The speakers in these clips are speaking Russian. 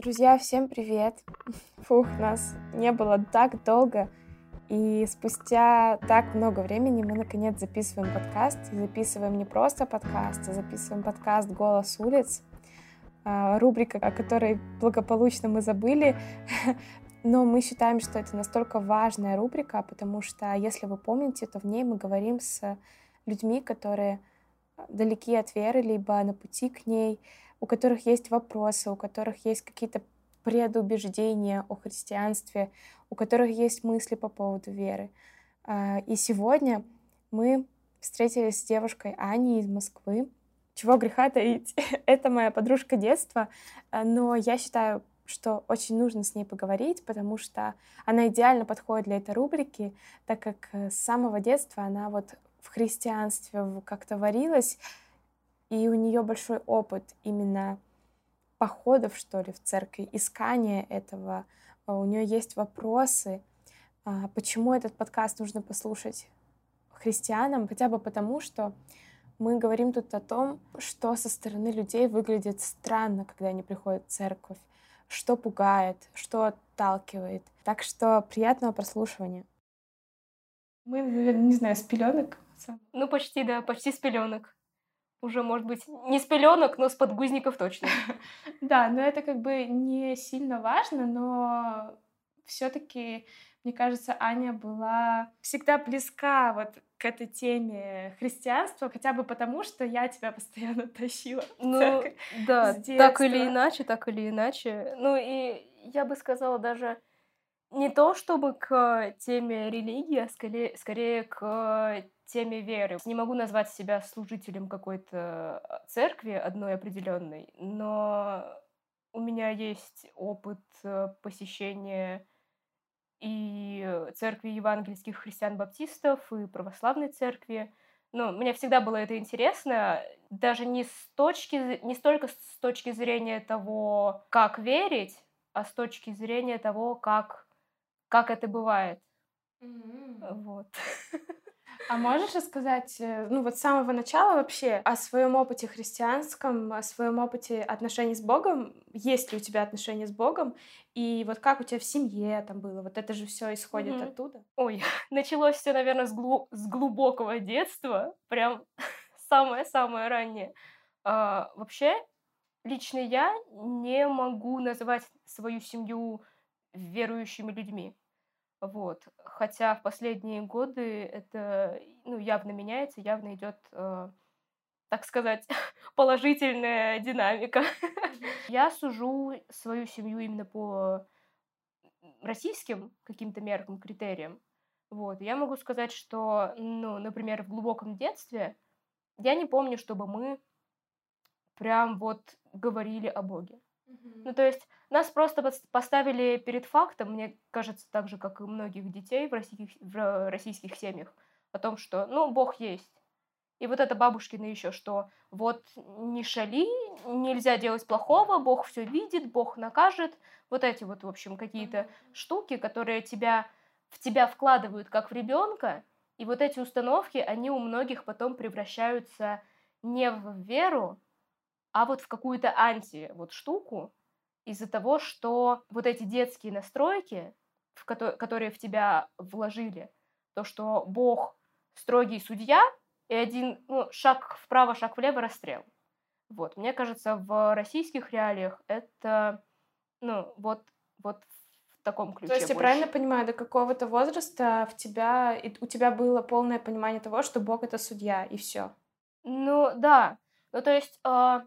Друзья, всем привет! Фух, нас не было так долго, и спустя так много времени мы наконец записываем подкаст. Записываем не просто подкаст, а записываем подкаст «Голос улиц», а, рубрика, о которой благополучно мы забыли, но мы считаем, что это настолько важная рубрика, потому что, если вы помните, то в ней мы говорим с людьми, которые далеки от веры, либо на пути к ней, у которых есть вопросы, у которых есть какие-то предубеждения о христианстве, у которых есть мысли по поводу веры. А, и сегодня мы встретились с девушкой Аней из Москвы. Чего греха таить? Это моя подружка детства, а, но я считаю, что очень нужно с ней поговорить, потому что она идеально подходит для этой рубрики, так как с самого детства она вот в христианстве как-то варилась, и у нее большой опыт именно походов, что ли, в церкви, искания этого. А, у нее есть вопросы, а, почему этот подкаст нужно послушать христианам, хотя бы потому, что мы говорим тут о том, что со стороны людей выглядит странно, когда они приходят в церковь, что пугает, что отталкивает. Так что приятного прослушивания. Мы, наверное, не знаю, с пеленок. Ну, почти, да, почти с пеленок уже, может быть, не с пеленок, но с подгузников точно. Да, но это как бы не сильно важно, но все-таки, мне кажется, Аня была всегда близка вот к этой теме христианства, хотя бы потому, что я тебя постоянно тащила. Ну, да, так или иначе, так или иначе. Ну и я бы сказала даже не то чтобы к теме религии, а скорее, скорее к теме веры. Не могу назвать себя служителем какой-то а, церкви одной определенной, но у меня есть опыт э, посещения и церкви евангельских христиан-баптистов, и православной церкви. Но мне всегда было это интересно, даже не, с точки, не столько с точки зрения того, как верить, а с точки зрения того, как, как это бывает. Mm-hmm. Вот. А можешь рассказать, э, ну вот с самого начала вообще о своем опыте христианском, о своем опыте отношений с Богом? Есть ли у тебя отношения с Богом? И вот как у тебя в семье там было? Вот это же все исходит mm-hmm. оттуда? Ой, началось все, наверное, с, глу- с глубокого детства, прям самое-самое раннее. А, вообще, лично я не могу называть свою семью верующими людьми. Вот. Хотя в последние годы это ну, явно меняется, явно идет, э, так сказать, положительная динамика. Я сужу свою семью именно по российским каким-то меркам, критериям. Вот. Я могу сказать, что, ну, например, в глубоком детстве я не помню, чтобы мы прям вот говорили о Боге. Mm-hmm. Ну, то есть нас просто поставили перед фактом, мне кажется, так же, как и многих детей в российских, в российских семьях, о том, что, ну, Бог есть. И вот это бабушкина еще, что вот не шали, нельзя делать плохого, Бог все видит, Бог накажет. Вот эти вот, в общем, какие-то mm-hmm. штуки, которые тебя, в тебя вкладывают как в ребенка. И вот эти установки, они у многих потом превращаются не в веру, а вот в какую-то анти вот штуку из-за того, что вот эти детские настройки, в ко- которые в тебя вложили, то, что Бог строгий судья, и один ну, шаг вправо, шаг влево, расстрел. Вот, мне кажется, в российских реалиях это, ну, вот, вот в таком ключе. То есть, больше. я правильно понимаю, до какого-то возраста в тебя, у тебя было полное понимание того, что Бог это судья, и все. Ну, да. Ну, то есть, э,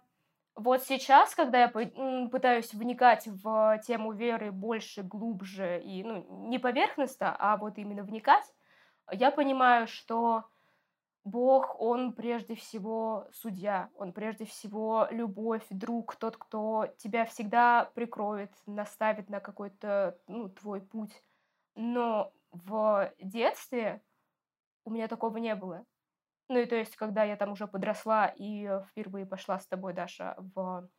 вот сейчас, когда я пытаюсь вникать в тему веры больше, глубже и, ну, не поверхностно, а вот именно вникать, я понимаю, что Бог, Он прежде всего судья, Он прежде всего любовь, друг, тот, кто тебя всегда прикроет, наставит на какой-то, ну, твой путь. Но в детстве у меня такого не было. Ну и то есть, когда я там уже подросла и впервые пошла с тобой, Даша, в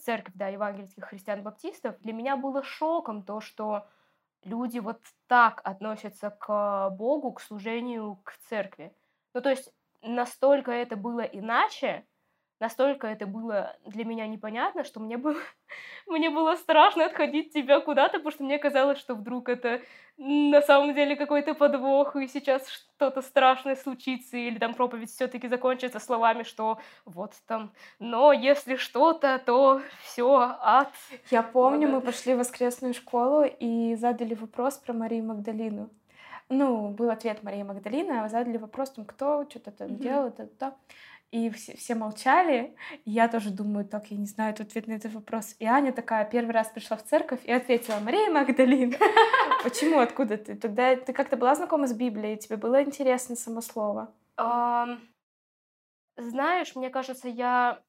церковь, да, евангельских христиан-баптистов, для меня было шоком то, что люди вот так относятся к Богу, к служению, к церкви. Ну то есть, настолько это было иначе, настолько это было для меня непонятно, что мне было, мне было страшно отходить тебя куда-то, потому что мне казалось, что вдруг это на самом деле какой-то подвох, и сейчас что-то страшное случится, или там проповедь все таки закончится словами, что вот там, но если что-то, то все ад. Я помню, мы пошли в воскресную школу и задали вопрос про Марию Магдалину. Ну, был ответ Марии Магдалины, а задали вопрос, там, кто что-то там mm-hmm. делал, это, то и все, все молчали. И я тоже думаю, так, я не знаю ответ на этот вопрос. И Аня такая первый раз пришла в церковь и ответила, Мария Магдалин. Почему, откуда ты? Тогда ты как-то была знакома с Библией, тебе было интересно само слово? Знаешь, мне кажется, я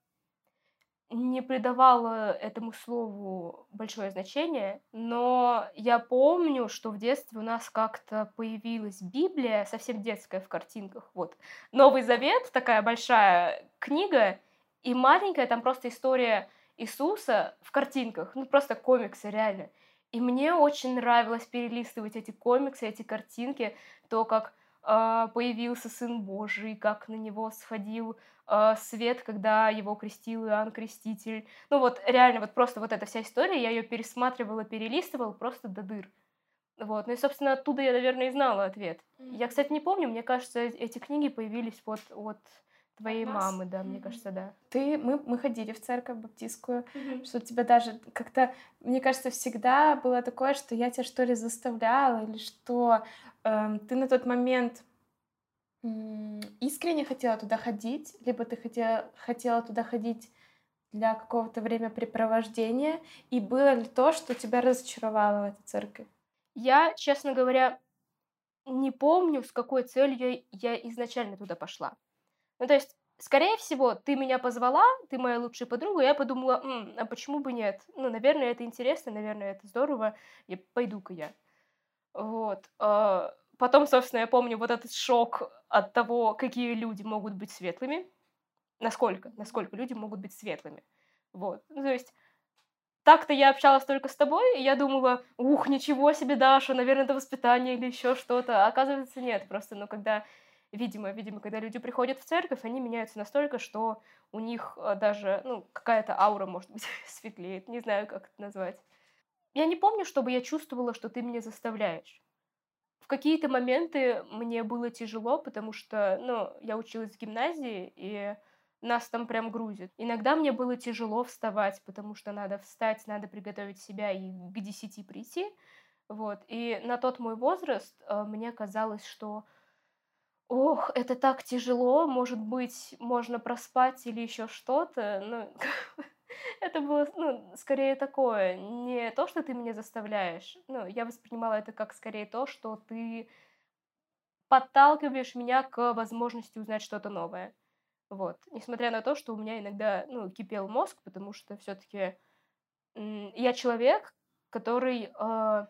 не придавала этому слову большое значение, но я помню, что в детстве у нас как-то появилась Библия, совсем детская в картинках. Вот. Новый Завет, такая большая книга, и маленькая, там просто история Иисуса в картинках, ну просто комиксы реально. И мне очень нравилось перелистывать эти комиксы, эти картинки, то, как э, появился Сын Божий, как на него сходил свет, когда его крестил Иоанн Креститель. Ну вот реально, вот просто вот эта вся история, я ее пересматривала, перелистывала просто до дыр. Вот, ну и, собственно, оттуда я, наверное, и знала ответ. Mm-hmm. Я, кстати, не помню, мне кажется, эти книги появились вот от твоей от мамы, да, mm-hmm. мне кажется, да. Ты, мы, мы ходили в церковь баптистскую, mm-hmm. что тебя даже как-то, мне кажется, всегда было такое, что я тебя что ли заставляла, или что э, ты на тот момент искренне хотела туда ходить, либо ты хотела, хотела туда ходить для какого-то времяпрепровождения, и было ли то, что тебя разочаровало в этой церкви? Я, честно говоря, не помню, с какой целью я изначально туда пошла. Ну, то есть, скорее всего, ты меня позвала, ты моя лучшая подруга, и я подумала, М, а почему бы нет? Ну, наверное, это интересно, наверное, это здорово, я пойду-ка я. Вот. Потом, собственно, я помню вот этот шок от того, какие люди могут быть светлыми. Насколько, насколько люди могут быть светлыми. Вот. Ну, то есть, так-то я общалась только с тобой, и я думала, ух, ничего себе, Даша, наверное, это воспитание или еще что-то. А оказывается, нет. Просто, ну, когда, видимо, видимо, когда люди приходят в церковь, они меняются настолько, что у них э, даже, ну, какая-то аура, может быть, светлеет. Не знаю, как это назвать. Я не помню, чтобы я чувствовала, что ты меня заставляешь. В какие-то моменты мне было тяжело, потому что, ну, я училась в гимназии, и нас там прям грузит. Иногда мне было тяжело вставать, потому что надо встать, надо приготовить себя и к десяти прийти. Вот. И на тот мой возраст э, мне казалось, что ох, это так тяжело, может быть, можно проспать или еще что-то. Ну, это было, ну, скорее такое, не то, что ты меня заставляешь. Ну, я воспринимала это как скорее то, что ты подталкиваешь меня к возможности узнать что-то новое. Вот. Несмотря на то, что у меня иногда, ну, кипел мозг, потому что все-таки я человек, который э,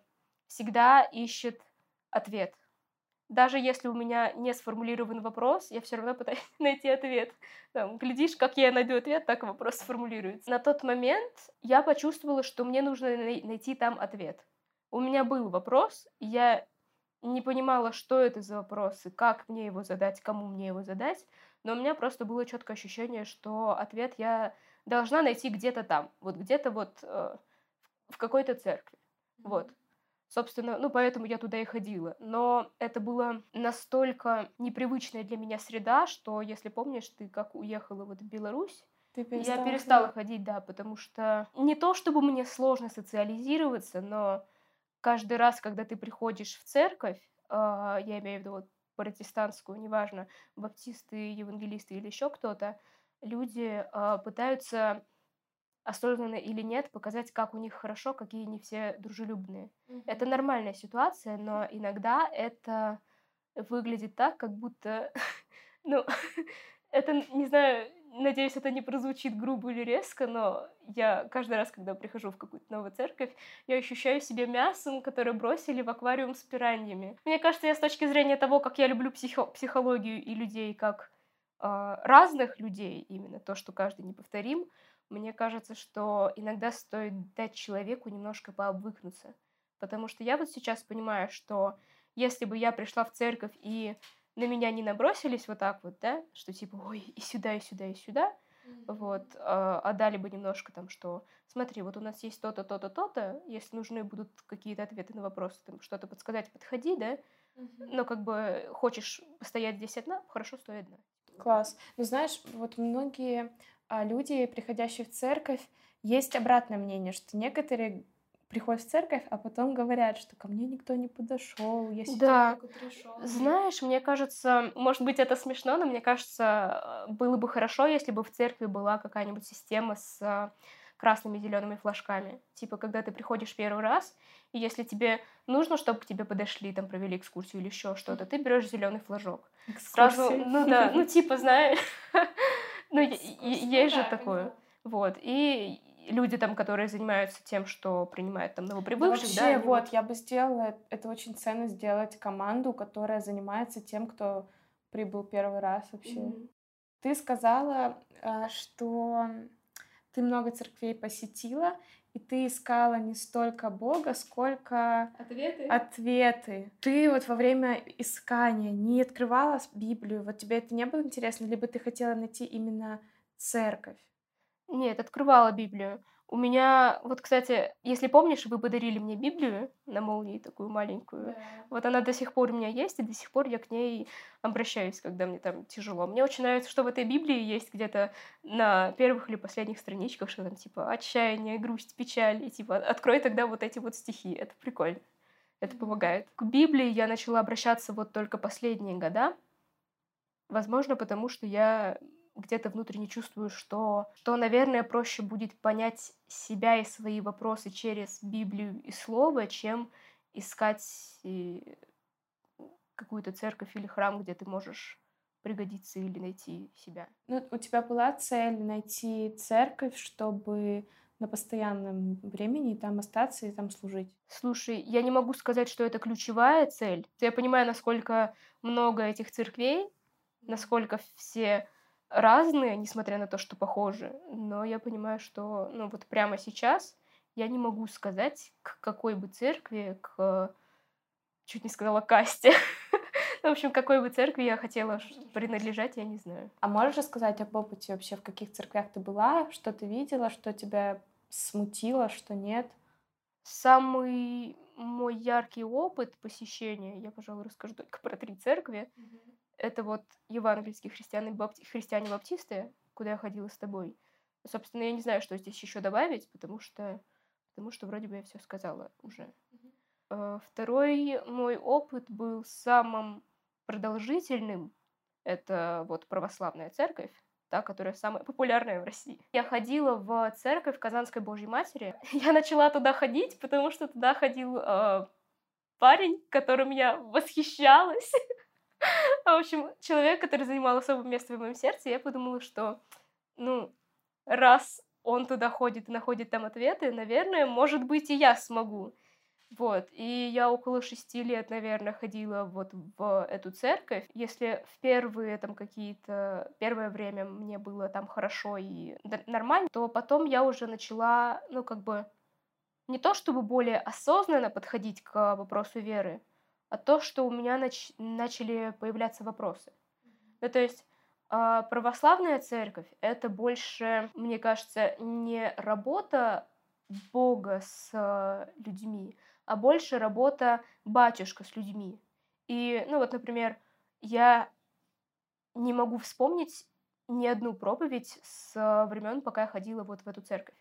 всегда ищет ответ даже если у меня не сформулирован вопрос, я все равно пытаюсь найти ответ. Там, глядишь, как я найду ответ, так вопрос сформулируется. На тот момент я почувствовала, что мне нужно найти там ответ. У меня был вопрос, я не понимала, что это за вопрос и как мне его задать, кому мне его задать, но у меня просто было четкое ощущение, что ответ я должна найти где-то там, вот где-то вот э, в какой-то церкви. Вот. Собственно, ну, поэтому я туда и ходила. Но это была настолько непривычная для меня среда, что, если помнишь, ты как уехала вот в Беларусь, ты перестала я перестала ходить, да, потому что не то, чтобы мне сложно социализироваться, но каждый раз, когда ты приходишь в церковь, э, я имею в виду вот протестантскую, неважно, баптисты, евангелисты или еще кто-то, люди э, пытаются осознанно или нет, показать, как у них хорошо, какие они все дружелюбные. Mm-hmm. Это нормальная ситуация, но иногда это выглядит так, как будто, ну, это, не знаю, надеюсь, это не прозвучит грубо или резко, но я каждый раз, когда прихожу в какую-то новую церковь, я ощущаю себя мясом, которое бросили в аквариум с пираньями. Мне кажется, я с точки зрения того, как я люблю психо- психологию и людей, как э, разных людей, именно то, что каждый неповторим, мне кажется, что иногда стоит дать человеку немножко пообвыкнуться. Потому что я вот сейчас понимаю, что если бы я пришла в церковь и на меня не набросились вот так вот, да, что типа, ой, и сюда, и сюда, и сюда, вот, а, а дали бы немножко там, что смотри, вот у нас есть то-то, то-то, то-то, если нужны будут какие-то ответы на вопросы, там что-то подсказать, подходи, да, но как бы хочешь стоять здесь одна, хорошо, стой одна. Класс. Ну, знаешь, вот многие а, люди, приходящие в церковь, есть обратное мнение, что некоторые приходят в церковь, а потом говорят, что ко мне никто не подошел, я да. Знаешь, мне кажется, может быть, это смешно, но мне кажется, было бы хорошо, если бы в церкви была какая-нибудь система с а, красными зелеными флажками. Типа, когда ты приходишь первый раз, и если тебе нужно, чтобы к тебе подошли, там провели экскурсию или еще что-то, ты берешь зеленый флажок. Сразу, ну да, ну типа, знаешь, ну есть же такое. Вот. И люди там, которые занимаются тем, что принимают там новоприбывших, да? Вообще, вот, я бы сделала, это очень ценно сделать команду, которая занимается тем, кто прибыл первый раз вообще. Mm-hmm. Ты сказала, а, что ты много церквей посетила, и ты искала не столько Бога, сколько ответы. ответы. Ты вот во время искания не открывала Библию, вот тебе это не было интересно, либо ты хотела найти именно церковь? Нет, открывала Библию. У меня, вот, кстати, если помнишь, вы подарили мне Библию на молнии такую маленькую. Да. Вот она до сих пор у меня есть, и до сих пор я к ней обращаюсь, когда мне там тяжело. Мне очень нравится, что в этой Библии есть где-то на первых или последних страничках, что там типа отчаяние, грусть, печаль, и типа открой тогда вот эти вот стихи. Это прикольно. Это помогает. К Библии я начала обращаться вот только последние года. Возможно, потому что я где-то внутренне чувствую, что, что, наверное, проще будет понять себя и свои вопросы через Библию и Слово, чем искать э, какую-то церковь или храм, где ты можешь пригодиться или найти себя. Ну, у тебя была цель найти церковь, чтобы на постоянном времени там остаться и там служить? Слушай, я не могу сказать, что это ключевая цель. Я понимаю, насколько много этих церквей, насколько все разные, несмотря на то, что похожи, но я понимаю, что ну, вот прямо сейчас я не могу сказать, к какой бы церкви, к... чуть не сказала касте. В общем, какой бы церкви я хотела принадлежать, я не знаю. А можешь рассказать об опыте вообще, в каких церквях ты была, что ты видела, что тебя смутило, что нет? Самый мой яркий опыт посещения, я, пожалуй, расскажу только про три церкви. Mm-hmm это вот евангельские христиане, бапти... христиане-баптисты, куда я ходила с тобой. Собственно, я не знаю, что здесь еще добавить, потому что, потому что вроде бы я все сказала уже. Mm-hmm. Второй мой опыт был самым продолжительным. Это вот православная церковь, та, которая самая популярная в России. Я ходила в церковь Казанской Божьей Матери. Я начала туда ходить, потому что туда ходил э, парень, которым я восхищалась. В общем, человек, который занимал особое место в моем сердце, я подумала, что, ну, раз он туда ходит и находит там ответы, наверное, может быть, и я смогу. Вот, и я около шести лет, наверное, ходила вот в эту церковь. Если в первые там какие-то, первое время мне было там хорошо и нормально, то потом я уже начала, ну, как бы, не то чтобы более осознанно подходить к вопросу веры, а то, что у меня нач- начали появляться вопросы. Ну, то есть э, православная церковь — это больше, мне кажется, не работа Бога с э, людьми, а больше работа батюшка с людьми. И, ну вот, например, я не могу вспомнить ни одну проповедь с времен, пока я ходила вот в эту церковь.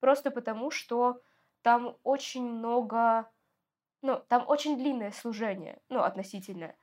Просто потому, что там очень много ну, там очень длинное служение, ну, относительно.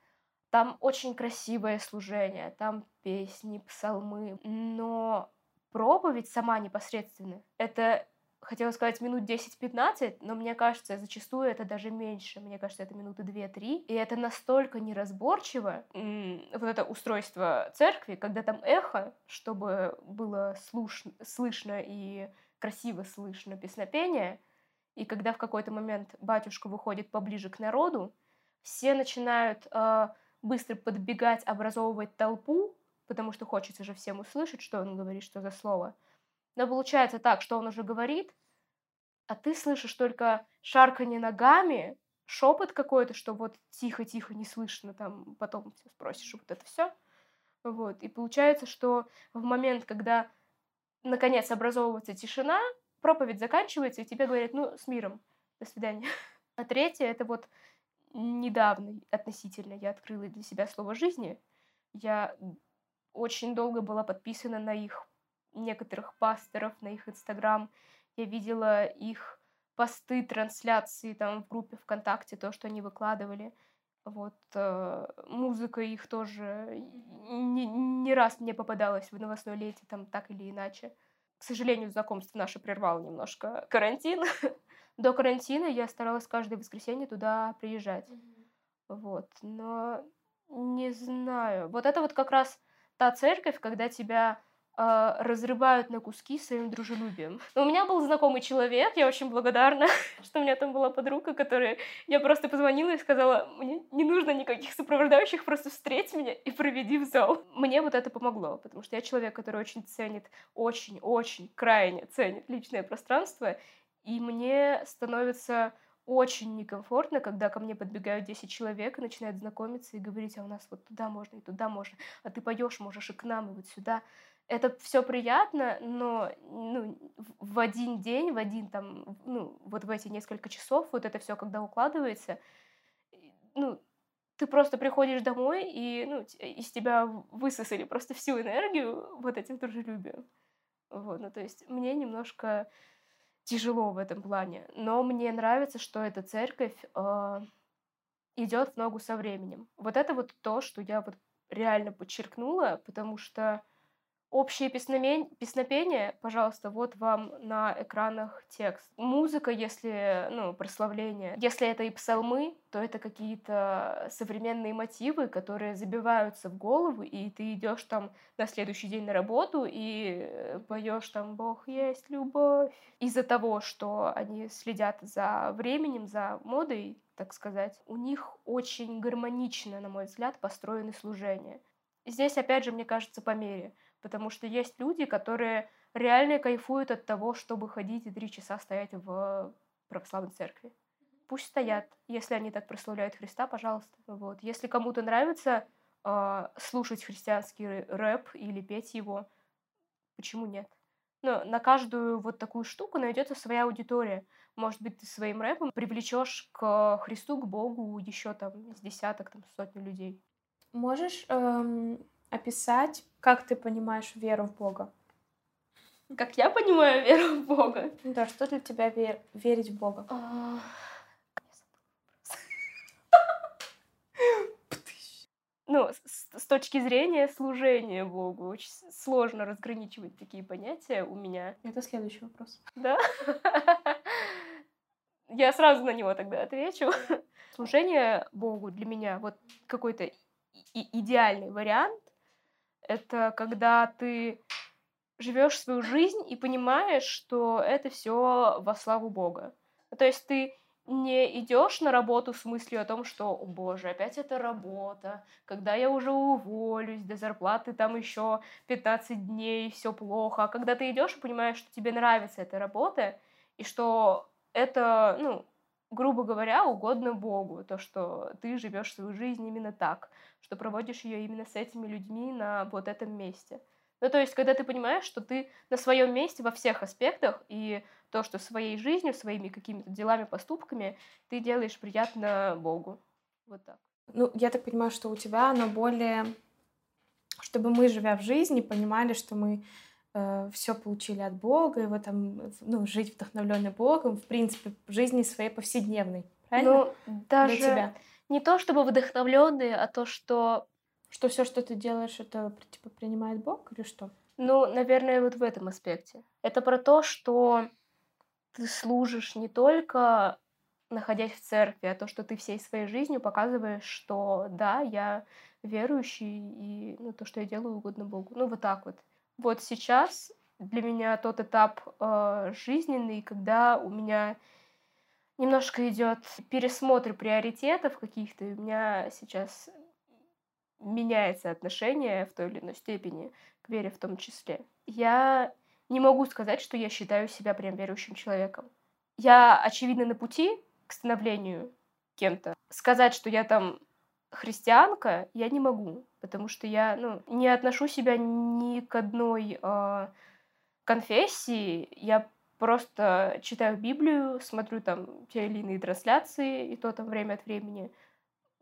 Там очень красивое служение, там песни, псалмы, но проповедь сама непосредственно, это, хотела сказать, минут 10-15, но мне кажется, зачастую это даже меньше, мне кажется, это минуты 2-3, и это настолько неразборчиво, вот это устройство церкви, когда там эхо, чтобы было слушно, слышно и красиво слышно песнопение — и когда в какой-то момент батюшка выходит поближе к народу, все начинают э, быстро подбегать, образовывать толпу, потому что хочется же всем услышать, что он говорит, что за слово. Но получается так, что он уже говорит, а ты слышишь только шарканье ногами, шепот какой-то, что вот тихо-тихо не слышно, там потом спросишь вот это все. Вот. И получается, что в момент, когда наконец образовывается тишина, проповедь заканчивается, и тебе говорят, ну, с миром, до свидания. А третье, это вот недавно относительно я открыла для себя слово жизни. Я очень долго была подписана на их некоторых пасторов, на их инстаграм. Я видела их посты, трансляции там в группе ВКонтакте, то, что они выкладывали. Вот э, музыка их тоже не, не раз мне попадалась в новостной лете, там так или иначе. К сожалению, знакомство наше прервало немножко карантин. До карантина я старалась каждое воскресенье туда приезжать. Вот, но не знаю. Вот это вот как раз та церковь, когда тебя э, разрывают на куски своим дружелюбием. Но у меня был знакомый человек, я очень благодарна, что у меня там была подруга, которая... Я просто позвонила и сказала, мне не нужно никаких сопровождающих, просто встреть меня и проведи в зал. Мне вот это помогло, потому что я человек, который очень ценит, очень-очень крайне ценит личное пространство, и мне становится очень некомфортно, когда ко мне подбегают 10 человек и начинают знакомиться и говорить, а у нас вот туда можно и туда можно, а ты поешь, можешь и к нам, и вот сюда. Это все приятно, но ну, в один день, в один там, ну, вот в эти несколько часов, вот это все, когда укладывается, ну, ты просто приходишь домой, и ну, из тебя высосали просто всю энергию вот этим дружелюбием. Вот, ну, то есть мне немножко тяжело в этом плане. Но мне нравится, что эта церковь э, идет в ногу со временем. Вот это вот то, что я вот реально подчеркнула, потому что Общее песнопение, пожалуйста, вот вам на экранах текст. Музыка, если, ну, прославление. Если это и псалмы, то это какие-то современные мотивы, которые забиваются в голову, и ты идешь там на следующий день на работу и поешь там «Бог есть любовь». Из-за того, что они следят за временем, за модой, так сказать, у них очень гармонично, на мой взгляд, построены служения. Здесь, опять же, мне кажется, по мере. Потому что есть люди, которые реально кайфуют от того, чтобы ходить и три часа стоять в православной церкви. Пусть стоят, если они так прославляют Христа, пожалуйста. Вот. Если кому-то нравится э, слушать христианский рэп или петь его, почему нет? Но на каждую вот такую штуку найдется своя аудитория. Может быть, ты своим рэпом привлечешь к Христу, к Богу еще там с десяток, там сотню людей. Можешь эм, описать, как ты понимаешь веру в Бога? Как я понимаю веру в Бога? Да, что для тебя вер... верить в Бога? А, ну, с, с точки зрения служения Богу, очень сложно разграничивать такие понятия у меня. Это следующий вопрос. Да? Я сразу на него тогда отвечу. Служение Богу для меня вот какой-то идеальный вариант это когда ты живешь свою жизнь и понимаешь, что это все во славу Бога. То есть ты не идешь на работу с мыслью о том, что, о боже, опять это работа, когда я уже уволюсь, до зарплаты там еще 15 дней, все плохо. А когда ты идешь и понимаешь, что тебе нравится эта работа, и что это, ну, грубо говоря, угодно Богу, то, что ты живешь свою жизнь именно так, что проводишь ее именно с этими людьми на вот этом месте. Ну, то есть, когда ты понимаешь, что ты на своем месте во всех аспектах, и то, что своей жизнью, своими какими-то делами, поступками ты делаешь приятно Богу. Вот так. Ну, я так понимаю, что у тебя оно более... Чтобы мы, живя в жизни, понимали, что мы э, все получили от Бога, и в этом, ну, жить вдохновленный Богом, в принципе, в жизни своей повседневной. Правильно? Ну, даже Для тебя. не то чтобы вдохновленные, а то, что... Что все, что ты делаешь, это типа принимает Бог или что? Ну, наверное, вот в этом аспекте. Это про то, что ты служишь не только находясь в церкви, а то, что ты всей своей жизнью показываешь, что да, я верующий, и ну, то, что я делаю, угодно Богу. Ну, вот так вот вот сейчас для меня тот этап э, жизненный, когда у меня немножко идет пересмотр приоритетов каких-то, и у меня сейчас меняется отношение в той или иной степени к вере в том числе. Я не могу сказать, что я считаю себя прям верующим человеком. Я, очевидно, на пути к становлению кем-то. Сказать, что я там христианка, я не могу, потому что я ну, не отношу себя ни к одной, э, конфессии, я просто читаю Библию, смотрю там те или иные трансляции, и то там время от времени.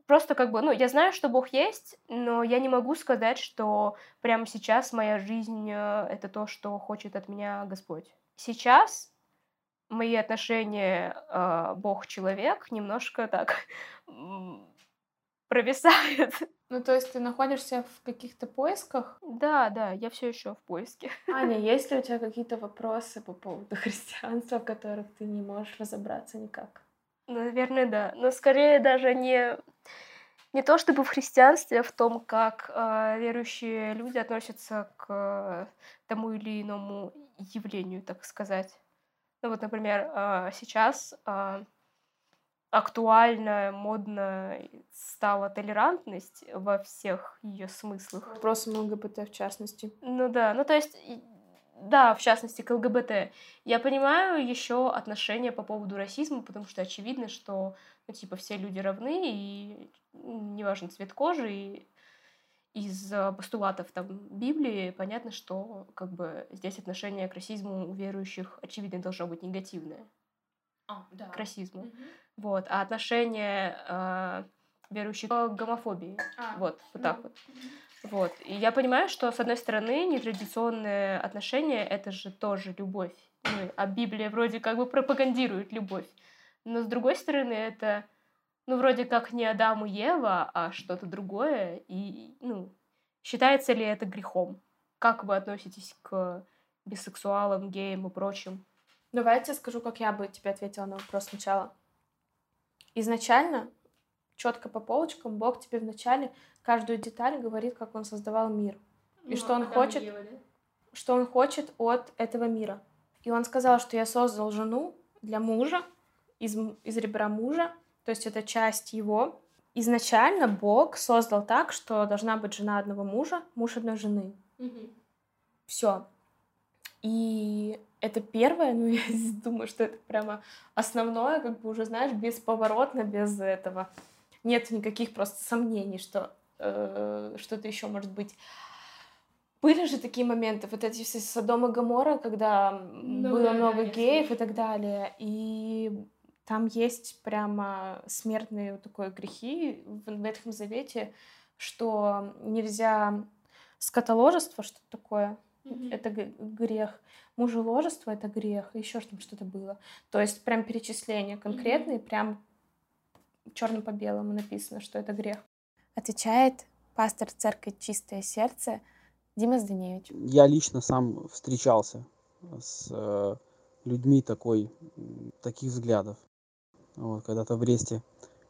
Просто как бы, ну, я знаю, что Бог есть, но я не могу сказать, что прямо сейчас моя жизнь э, — это то, что хочет от меня Господь. Сейчас мои отношения э, Бог-человек немножко так провисают. Ну, то есть ты находишься в каких-то поисках? Да, да, я все еще в поиске. Аня, есть ли у тебя какие-то вопросы по поводу христианства, в которых ты не можешь разобраться никак? Наверное, да. Но скорее даже не не то чтобы в христианстве, а в том, как э, верующие люди относятся к тому или иному явлению, так сказать. Ну вот, например, э, сейчас э, актуально, модно стала толерантность во всех ее смыслах. Вопросом ЛГБТ в частности. Ну да, ну то есть, да, в частности, к ЛГБТ. Я понимаю еще отношения по поводу расизма, потому что очевидно, что, ну, типа, все люди равны, и неважно цвет кожи, и из постулатов там Библии понятно, что как бы здесь отношение к расизму у верующих очевидно должно быть негативное. А, да. К расизму. Угу. Вот. А отношение э, верующих к гомофобии. А, вот, вот так ну. вот. Вот. И я понимаю, что, с одной стороны, нетрадиционные отношения — это же тоже любовь. Ну, а Библия вроде как бы пропагандирует любовь. Но, с другой стороны, это, ну, вроде как не Адам и Ева, а что-то другое. И, ну, считается ли это грехом? Как вы относитесь к бисексуалам, геям и прочим? Давайте я скажу, как я бы тебе ответила на вопрос сначала изначально четко по полочкам Бог тебе вначале каждую деталь говорит, как Он создавал мир. И ну, что Он хочет, что Он хочет от этого мира. И Он сказал, что я создал жену для мужа, из, из ребра мужа, то есть это часть его. Изначально Бог создал так, что должна быть жена одного мужа, муж одной жены. Угу. Все. И это первое, ну, я думаю, что это прямо основное, как бы уже, знаешь, бесповоротно, без этого. Нет никаких просто сомнений, что э, что-то еще может быть. Были же такие моменты, вот эти все Содом и Гамора, когда ну, было да, много да, геев и так далее, и там есть прямо смертные вот такой грехи в Ветхом Завете, что нельзя скотоложество, что такое, mm-hmm. это грех мужеложество — это грех, еще там что-то было. То есть прям перечисления конкретные, mm-hmm. прям черным по белому написано, что это грех. Отвечает пастор церкви «Чистое сердце» Дима Зданевич. Я лично сам встречался с э, людьми такой, таких взглядов. Вот, когда-то в Ресте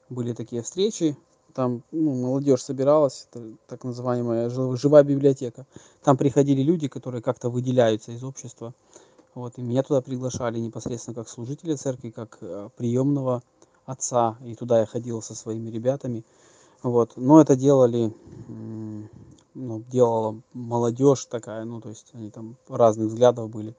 были такие встречи, там ну, молодежь собиралась, это так называемая живая библиотека. Там приходили люди, которые как-то выделяются из общества. Вот, и меня туда приглашали непосредственно как служителя церкви, как э, приемного отца. И туда я ходил со своими ребятами. Вот. Но это делали, ну, делала молодежь такая, ну, то есть они там разных взглядов были.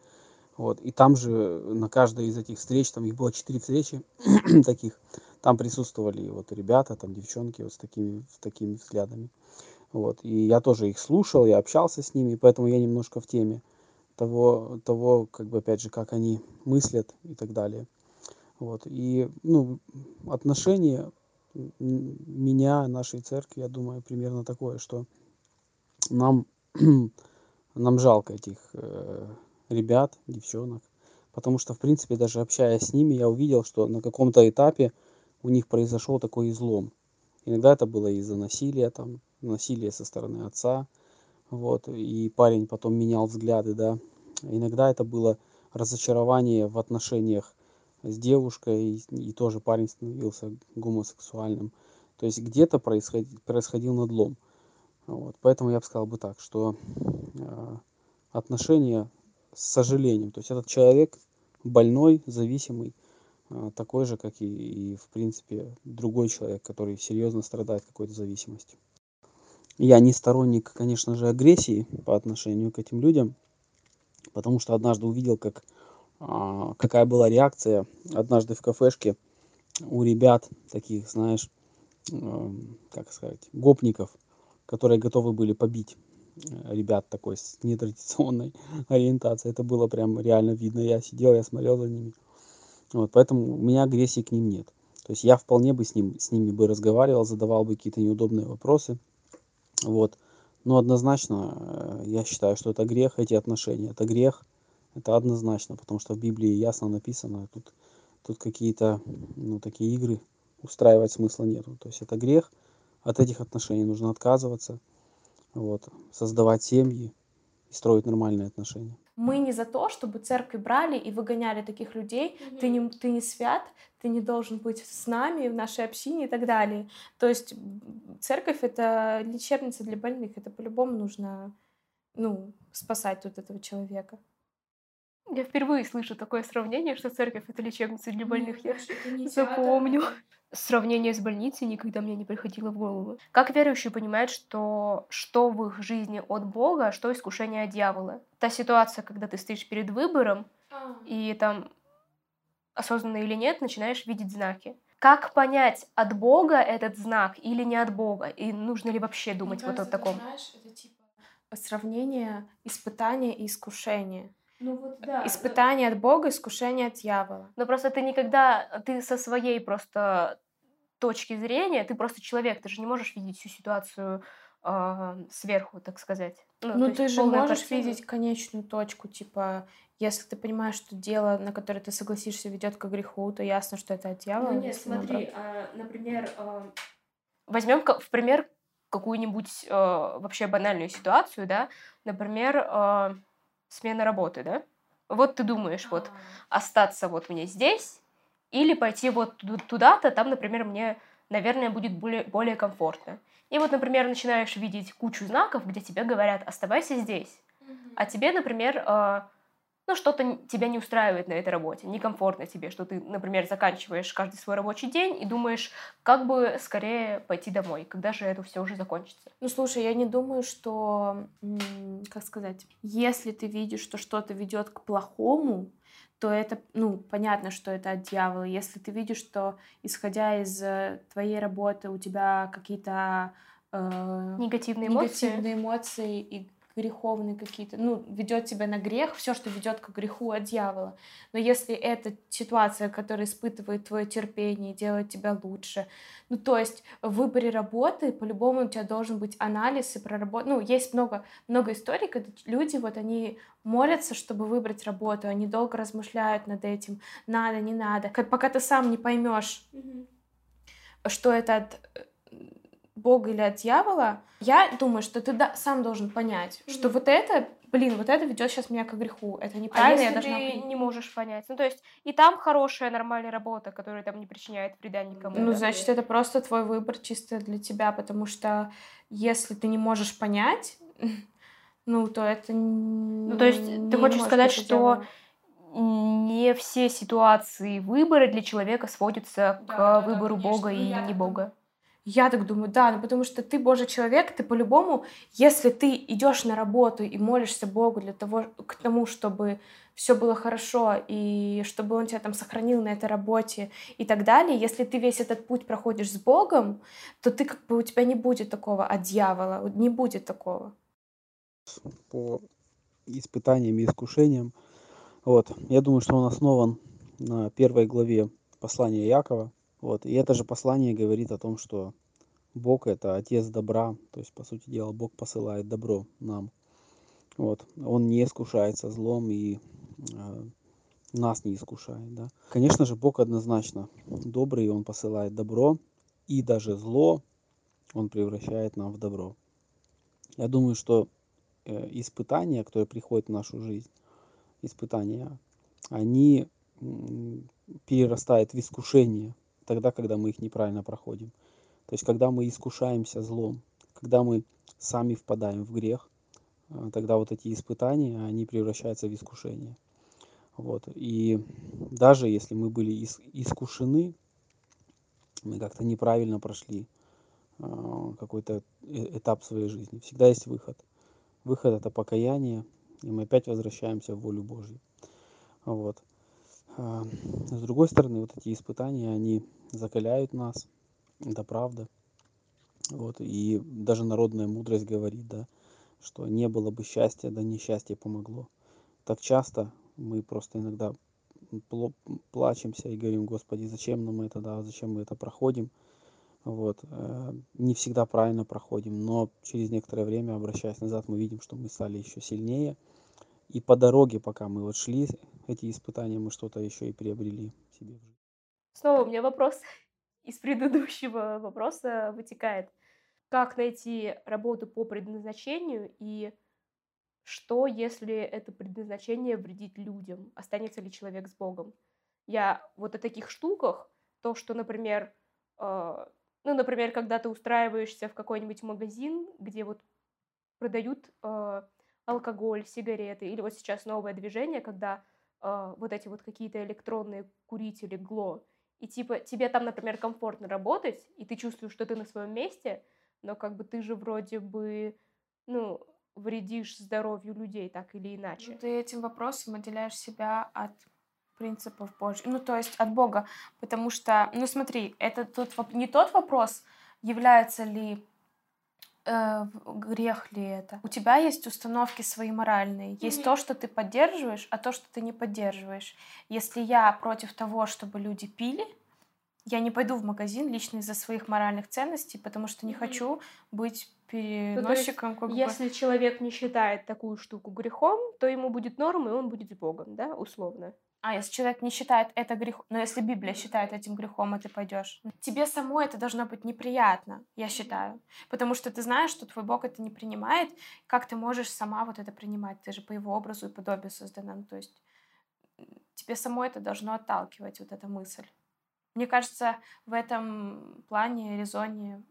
Вот. И там же на каждой из этих встреч, там их было четыре встречи таких, там присутствовали вот ребята, там девчонки вот с такими, с такими взглядами. Вот. И я тоже их слушал, я общался с ними, поэтому я немножко в теме того, того как бы опять же, как они мыслят и так далее. Вот. И ну, отношение меня, нашей церкви, я думаю, примерно такое, что нам, нам жалко этих э, ребят, девчонок, потому что, в принципе, даже общаясь с ними, я увидел, что на каком-то этапе у них произошел такой излом. Иногда это было из-за насилия, там, насилия со стороны отца, вот, и парень потом менял взгляды, да. Иногда это было разочарование в отношениях с девушкой, и, и тоже парень становился гомосексуальным. То есть где-то происходил, происходил надлом. Вот. Поэтому я бы сказал бы так, что э, отношения с сожалением, то есть этот человек больной, зависимый, такой же, как и, и, в принципе, другой человек, который серьезно страдает какой-то зависимостью. Я не сторонник, конечно же, агрессии по отношению к этим людям, потому что однажды увидел, как, а, какая была реакция однажды в кафешке у ребят, таких, знаешь, как сказать, гопников, которые готовы были побить э, ребят такой с нетрадиционной ориентацией. Это было прям реально видно. Я сидел, я смотрел за ними. Вот, поэтому у меня агрессии к ним нет. То есть я вполне бы с, ним, с ними бы разговаривал, задавал бы какие-то неудобные вопросы. Вот. Но однозначно э, я считаю, что это грех, эти отношения. Это грех, это однозначно, потому что в Библии ясно написано, тут, тут какие-то ну, такие игры устраивать смысла нету. То есть это грех, от этих отношений нужно отказываться, вот, создавать семьи и строить нормальные отношения. Мы не за то, чтобы церкви брали и выгоняли таких людей. Mm-hmm. Ты, не, ты не свят, ты не должен быть с нами, в нашей общине и так далее. То есть церковь — это лечебница для больных. Это по-любому нужно ну, спасать тут этого человека. Я впервые слышу такое сравнение, что церковь — это лечебница для больных. Нет, Я запомню. Сравнение с больницей никогда мне не приходило в голову. Как верующие понимают, что что в их жизни от Бога, а что искушение от дьявола? Та ситуация, когда ты стоишь перед выбором, а. и там осознанно или нет, начинаешь видеть знаки. Как понять, от Бога этот знак или не от Бога? И нужно ли вообще думать Мне вот кажется, о таком? Знаешь, это типа сравнение испытания и искушения. Ну вот да. Испытание от Бога, искушение от дьявола. Но просто ты никогда, ты со своей просто точки зрения, ты просто человек, ты же не можешь видеть всю ситуацию э, сверху, так сказать. Ну, ну ты же можешь картина. видеть конечную точку, типа, если ты понимаешь, что дело, на которое ты согласишься, ведет к греху, то ясно, что это от дьявола. Ну нет, смотри, а, например, а... возьмем в пример какую-нибудь э, вообще банальную ситуацию, да, например, э, смена работы, да? Вот ты думаешь, вот а. остаться вот мне здесь или пойти вот туда-то, там, например, мне, наверное, будет более, более комфортно. И вот, например, начинаешь видеть кучу знаков, где тебе говорят «оставайся здесь». А тебе, например, э, ну, что-то тебя не устраивает на этой работе, некомфортно тебе, что ты, например, заканчиваешь каждый свой рабочий день и думаешь, как бы скорее пойти домой, когда же это все уже закончится. Ну, слушай, я не думаю, что, как сказать, если ты видишь, что что-то ведет к плохому, то это, ну, понятно, что это от дьявола. Если ты видишь, что, исходя из э, твоей работы, у тебя какие-то э, негативные эмоции, негативные эмоции и греховные какие-то, ну, ведет тебя на грех, все, что ведет к греху от дьявола. Но если это ситуация, которая испытывает твое терпение, делает тебя лучше, ну, то есть в выборе работы по-любому у тебя должен быть анализ и проработка. Ну, есть много, много историй, когда люди, вот они молятся, чтобы выбрать работу, они долго размышляют над этим, надо, не надо. Пока ты сам не поймешь, mm-hmm. что это от Бога или от дьявола, я думаю, что ты да, сам должен понять, mm-hmm. что вот это, блин, вот это ведет сейчас меня к греху. Это а неправильно, а если я должна ты не можешь понять. Ну, то есть, и там хорошая, нормальная работа, которая там не причиняет вреда никому. Ну, да? значит, это просто твой выбор чисто для тебя, потому что если ты не можешь понять, ну, то это Ну, то есть, ты хочешь сказать, что не все ситуации выбора для человека сводятся да, к да, выбору да, Бога и ну, не Бога. Я так думаю, да, ну потому что ты Божий человек, ты по-любому, если ты идешь на работу и молишься Богу для того, к тому, чтобы все было хорошо, и чтобы Он тебя там сохранил на этой работе и так далее, если ты весь этот путь проходишь с Богом, то ты как бы у тебя не будет такого от дьявола, не будет такого. По испытаниям и искушениям, вот, я думаю, что он основан на первой главе послания Якова, вот. И это же послание говорит о том, что Бог это Отец добра, то есть, по сути дела, Бог посылает добро нам. Вот. Он не искушается злом и э, нас не искушает. Да? Конечно же, Бог однозначно добрый, Он посылает добро, и даже зло Он превращает нам в добро. Я думаю, что э, испытания, которые приходят в нашу жизнь, испытания, они э, перерастают в искушение, тогда, когда мы их неправильно проходим. То есть, когда мы искушаемся злом, когда мы сами впадаем в грех, э, тогда вот эти испытания, они превращаются в искушение. Вот. И даже если мы были искушены, мы как-то неправильно прошли э, какой-то э, этап своей жизни. Всегда есть выход. Выход это покаяние, и мы опять возвращаемся в волю Божью. Вот. С другой стороны, вот эти испытания, они закаляют нас, это правда. Вот, и даже народная мудрость говорит, да, что не было бы счастья, да несчастье помогло. Так часто мы просто иногда плачемся и говорим, Господи, зачем нам это, да, зачем мы это проходим. Вот. Э, не всегда правильно проходим, но через некоторое время, обращаясь назад, мы видим, что мы стали еще сильнее. И по дороге, пока мы вот шли эти испытания, мы что-то еще и приобрели себе в жизни. Снова у меня вопрос из предыдущего вопроса вытекает. Как найти работу по предназначению и что, если это предназначение вредит людям? Останется ли человек с Богом? Я вот о таких штуках, то, что, например, э, ну, например, когда ты устраиваешься в какой-нибудь магазин, где вот продают э, алкоголь, сигареты, или вот сейчас новое движение, когда э, вот эти вот какие-то электронные курители, гло, и типа тебе там, например, комфортно работать, и ты чувствуешь, что ты на своем месте, но как бы ты же вроде бы, ну, вредишь здоровью людей так или иначе. Ну, ты этим вопросом отделяешь себя от принципов Божьих, ну то есть от Бога, потому что, ну смотри, это тут не тот вопрос, является ли э, грех ли это. У тебя есть установки свои моральные, есть mm-hmm. то, что ты поддерживаешь, а то, что ты не поддерживаешь. Если я против того, чтобы люди пили, я не пойду в магазин лично из-за своих моральных ценностей, потому что не mm-hmm. хочу быть переносчиком. Ну, есть, если бы... человек не считает такую штуку грехом, то ему будет норм, и он будет с Богом, да, условно. А если человек не считает это грехом, но если Библия считает этим грехом, и ты пойдешь, тебе самой это должно быть неприятно, я считаю. Потому что ты знаешь, что твой Бог это не принимает. Как ты можешь сама вот это принимать? Ты же по его образу и подобию создана. Ну, то есть тебе самой это должно отталкивать, вот эта мысль. Мне кажется, в этом плане резоне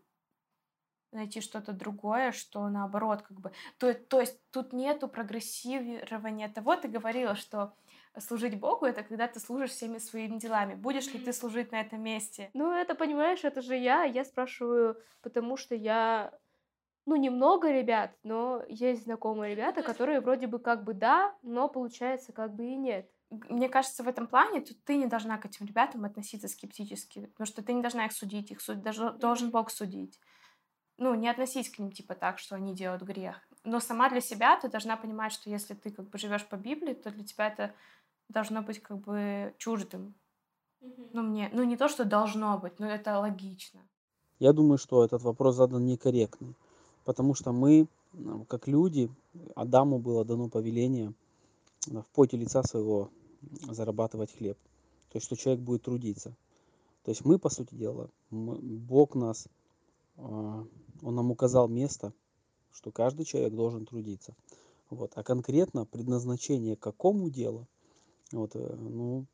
найти что-то другое, что наоборот, как бы... То, то есть тут нету прогрессирования того, ты говорила, что служить Богу это когда ты служишь всеми своими делами. Будешь ли ты служить на этом месте? Ну, это, понимаешь, это же я. Я спрашиваю, потому что я ну, немного ребят, но есть знакомые ребята, которые вроде бы как бы да, но получается как бы и нет. Мне кажется, в этом плане тут ты не должна к этим ребятам относиться скептически, потому что ты не должна их судить, их суд, даже, должен Бог судить. Ну, не относись к ним типа так, что они делают грех. Но сама для себя ты должна понимать, что если ты как бы живешь по Библии, то для тебя это должно быть как бы чуждым. Mm-hmm. Ну, мне, ну, не то, что должно быть, но это логично. Я думаю, что этот вопрос задан некорректно, потому что мы, как люди, Адаму было дано повеление в поте лица своего зарабатывать хлеб. То есть, что человек будет трудиться. То есть мы, по сути дела, мы, Бог нас, а, Он нам указал место, что каждый человек должен трудиться. Вот. А конкретно предназначение какому делу – вот, э, ну,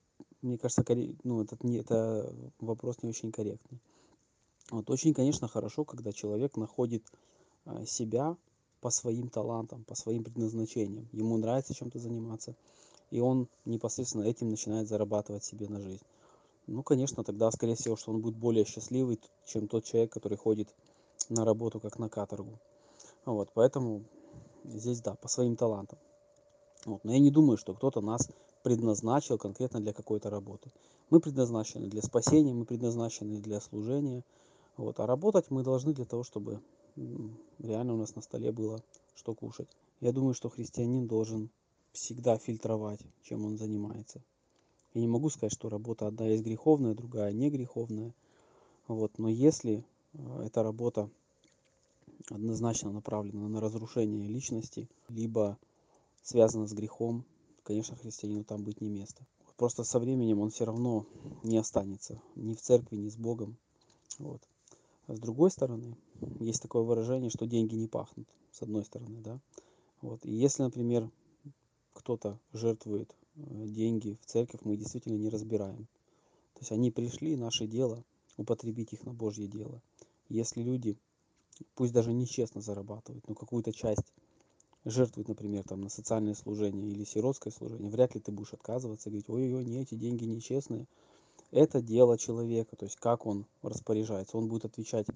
мне кажется, ну, этот, не, это вопрос не очень корректный. Вот, очень, конечно, хорошо, когда человек находит а, себя по своим талантам, по своим предназначениям. Ему нравится чем-то заниматься, и он непосредственно этим начинает зарабатывать себе на жизнь. Ну, конечно, тогда, скорее всего, что он будет более счастливый, чем тот человек, который ходит на работу как на каторгу. Вот, поэтому здесь, да, по своим талантам. Вот, но я не думаю, что кто-то нас предназначил конкретно для какой-то работы. Мы предназначены для спасения, мы предназначены для служения. Вот. А работать мы должны для того, чтобы реально у нас на столе было что кушать. Я думаю, что христианин должен всегда фильтровать, чем он занимается. Я не могу сказать, что работа одна есть греховная, другая не греховная. Вот. Но если э, эта работа однозначно направлена на разрушение личности, либо связана с грехом, конечно, христианину там быть не место. Просто со временем он все равно не останется ни в церкви, ни с Богом. Вот. А с другой стороны, есть такое выражение, что деньги не пахнут, с одной стороны, да. Вот. И если, например, кто-то жертвует э, деньги в церковь, мы действительно не разбираем. То есть они пришли, наше дело, употребить их на Божье дело. Если люди, пусть даже нечестно зарабатывают, но какую-то часть жертвует, например, там, на социальное служение или сиротское служение, вряд ли ты будешь отказываться, говорить, ой-ой, не, эти деньги нечестные. Это дело человека, то есть как он распоряжается. Он будет отвечать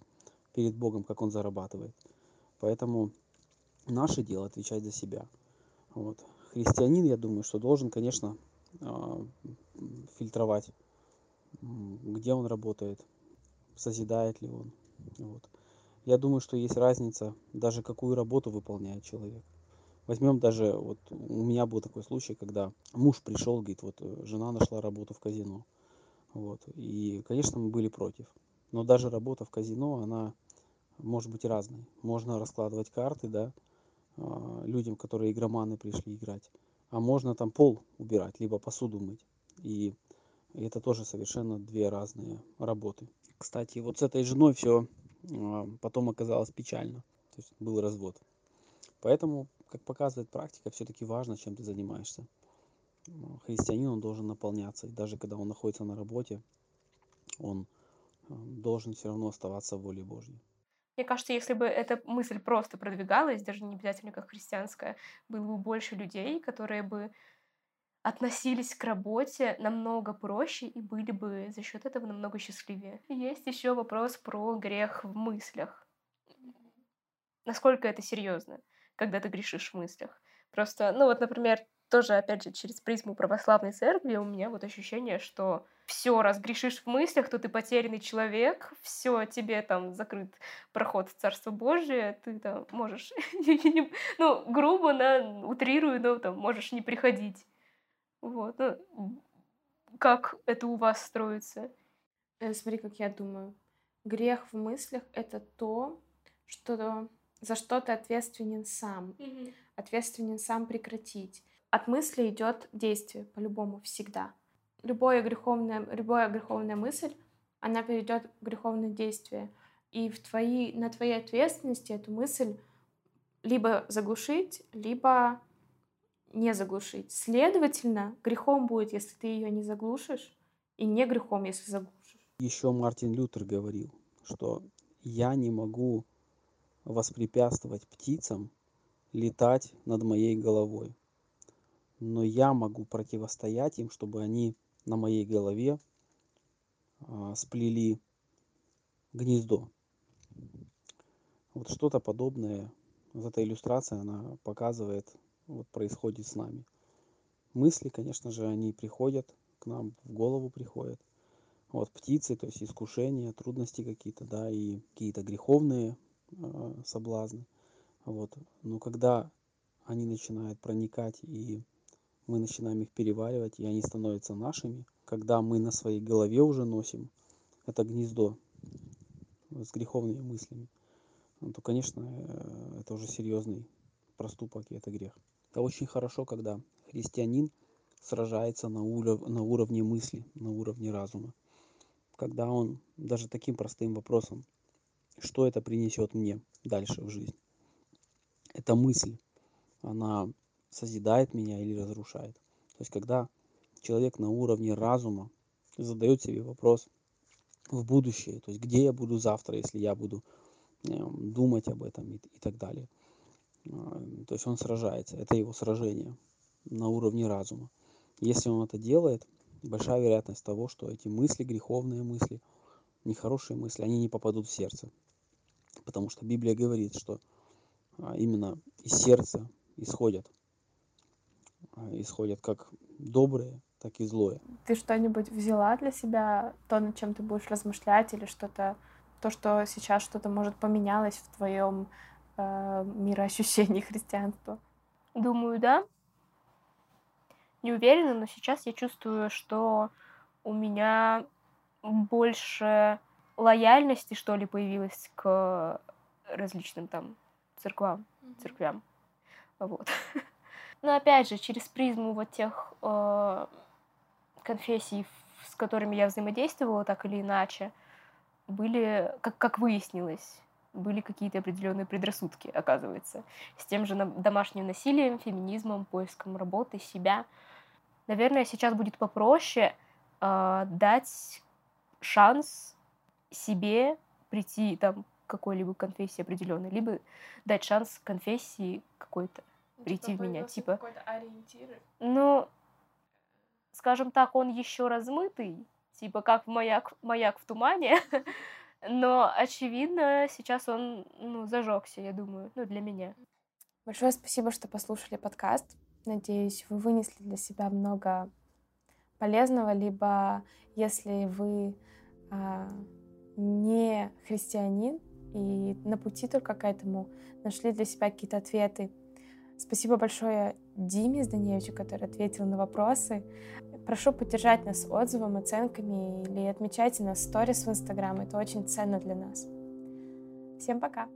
перед Богом, как он зарабатывает. Поэтому наше дело отвечать за себя. Вот. Христианин, я думаю, что должен, конечно, а, фильтровать, где он работает, созидает ли он. Вот. Я думаю, что есть разница, даже какую работу выполняет человек. Возьмем даже, вот у меня был такой случай, когда муж пришел, говорит, вот э, жена нашла работу в казино. Вот. И, конечно, мы были против. Но даже работа в казино, она может быть разной. Можно раскладывать карты, да, а, людям, которые игроманы пришли играть. А можно там пол убирать, либо посуду мыть. И это тоже совершенно две разные работы. Кстати, вот с этой женой все а, потом оказалось печально. То есть был развод. Поэтому, как показывает практика, все-таки важно, чем ты занимаешься. Христианин, он должен наполняться. И даже когда он находится на работе, он а, должен все равно оставаться в воле Божьей. Мне кажется, если бы эта мысль просто продвигалась, даже не обязательно как христианская, было бы больше людей, которые бы относились к работе намного проще и были бы за счет этого намного счастливее. Есть еще вопрос про грех в мыслях. Насколько это серьезно, когда ты грешишь в мыслях? Просто, ну вот, например, тоже, опять же, через призму православной церкви у меня вот ощущение, что все, раз грешишь в мыслях, то ты потерянный человек, все, тебе там закрыт проход в Царство Божие, ты там можешь, ну, грубо, на, утрирую, но там можешь не приходить. Вот. Ну, как это у вас строится? Э, смотри, как я думаю. Грех в мыслях — это то, что за что ты ответственен сам. Mm-hmm. Ответственен сам прекратить. От мысли идет действие, по-любому, всегда. Любое греховное, любая греховная мысль, она приведет к греховному действию. И в твои, на твоей ответственности эту мысль либо заглушить, либо не заглушить. Следовательно, грехом будет, если ты ее не заглушишь, и не грехом, если заглушишь. Еще Мартин Лютер говорил, что я не могу воспрепятствовать птицам летать над моей головой, но я могу противостоять им, чтобы они на моей голове а, сплели гнездо. Вот что-то подобное, вот эта иллюстрация, она показывает вот происходит с нами. Мысли, конечно же, они приходят к нам, в голову приходят. Вот птицы, то есть искушения, трудности какие-то, да, и какие-то греховные соблазны. Вот. Но когда они начинают проникать, и мы начинаем их переваривать, и они становятся нашими, когда мы на своей голове уже носим это гнездо с греховными мыслями, то, конечно, э, это уже серьезный проступок, и это грех. Это очень хорошо, когда христианин сражается на, уров на уровне мысли, на уровне разума. Когда он даже таким простым вопросом, что это принесет мне дальше в жизнь. Эта мысль, она созидает меня или разрушает. То есть когда человек на уровне разума задает себе вопрос в будущее, то есть где я буду завтра, если я буду э, думать об этом и, и так далее – а, то есть он сражается, это его сражение на уровне разума. Если он это делает, большая вероятность того, что эти мысли, греховные мысли, нехорошие мысли, они не попадут в сердце. Потому что Библия говорит, что а, именно из сердца исходят, а, исходят как добрые, так и злое. Ты что-нибудь взяла для себя, то, над чем ты будешь размышлять, или что-то, то, что сейчас что-то, может, поменялось в твоем э, мироощущений христианства? Думаю, да. Не уверена, но сейчас я чувствую, что у меня больше лояльности, что ли, появилось к различным там церквам, mm-hmm. церквям. Вот. Но опять же, через призму вот тех э, конфессий, с которыми я взаимодействовала так или иначе, были, как, как выяснилось, были какие-то определенные предрассудки, оказывается, с тем же домашним насилием, феминизмом, поиском работы, себя. Наверное, сейчас будет попроще э, дать шанс себе прийти там к какой-либо конфессии определенной, либо дать шанс конфессии какой-то ну, прийти типа, в меня, типа. Какой-то ориентир. Ну, скажем так, он еще размытый, типа как маяк, маяк в тумане. Но, очевидно, сейчас он ну, зажегся, я думаю, ну, для меня. Большое спасибо, что послушали подкаст. Надеюсь, вы вынесли для себя много полезного, либо если вы а, не христианин, и на пути только к этому нашли для себя какие-то ответы. Спасибо большое Диме Зданевичу, который ответил на вопросы. Прошу поддержать нас отзывом, оценками или отмечайте нас в сторис в Инстаграм. Это очень ценно для нас. Всем пока!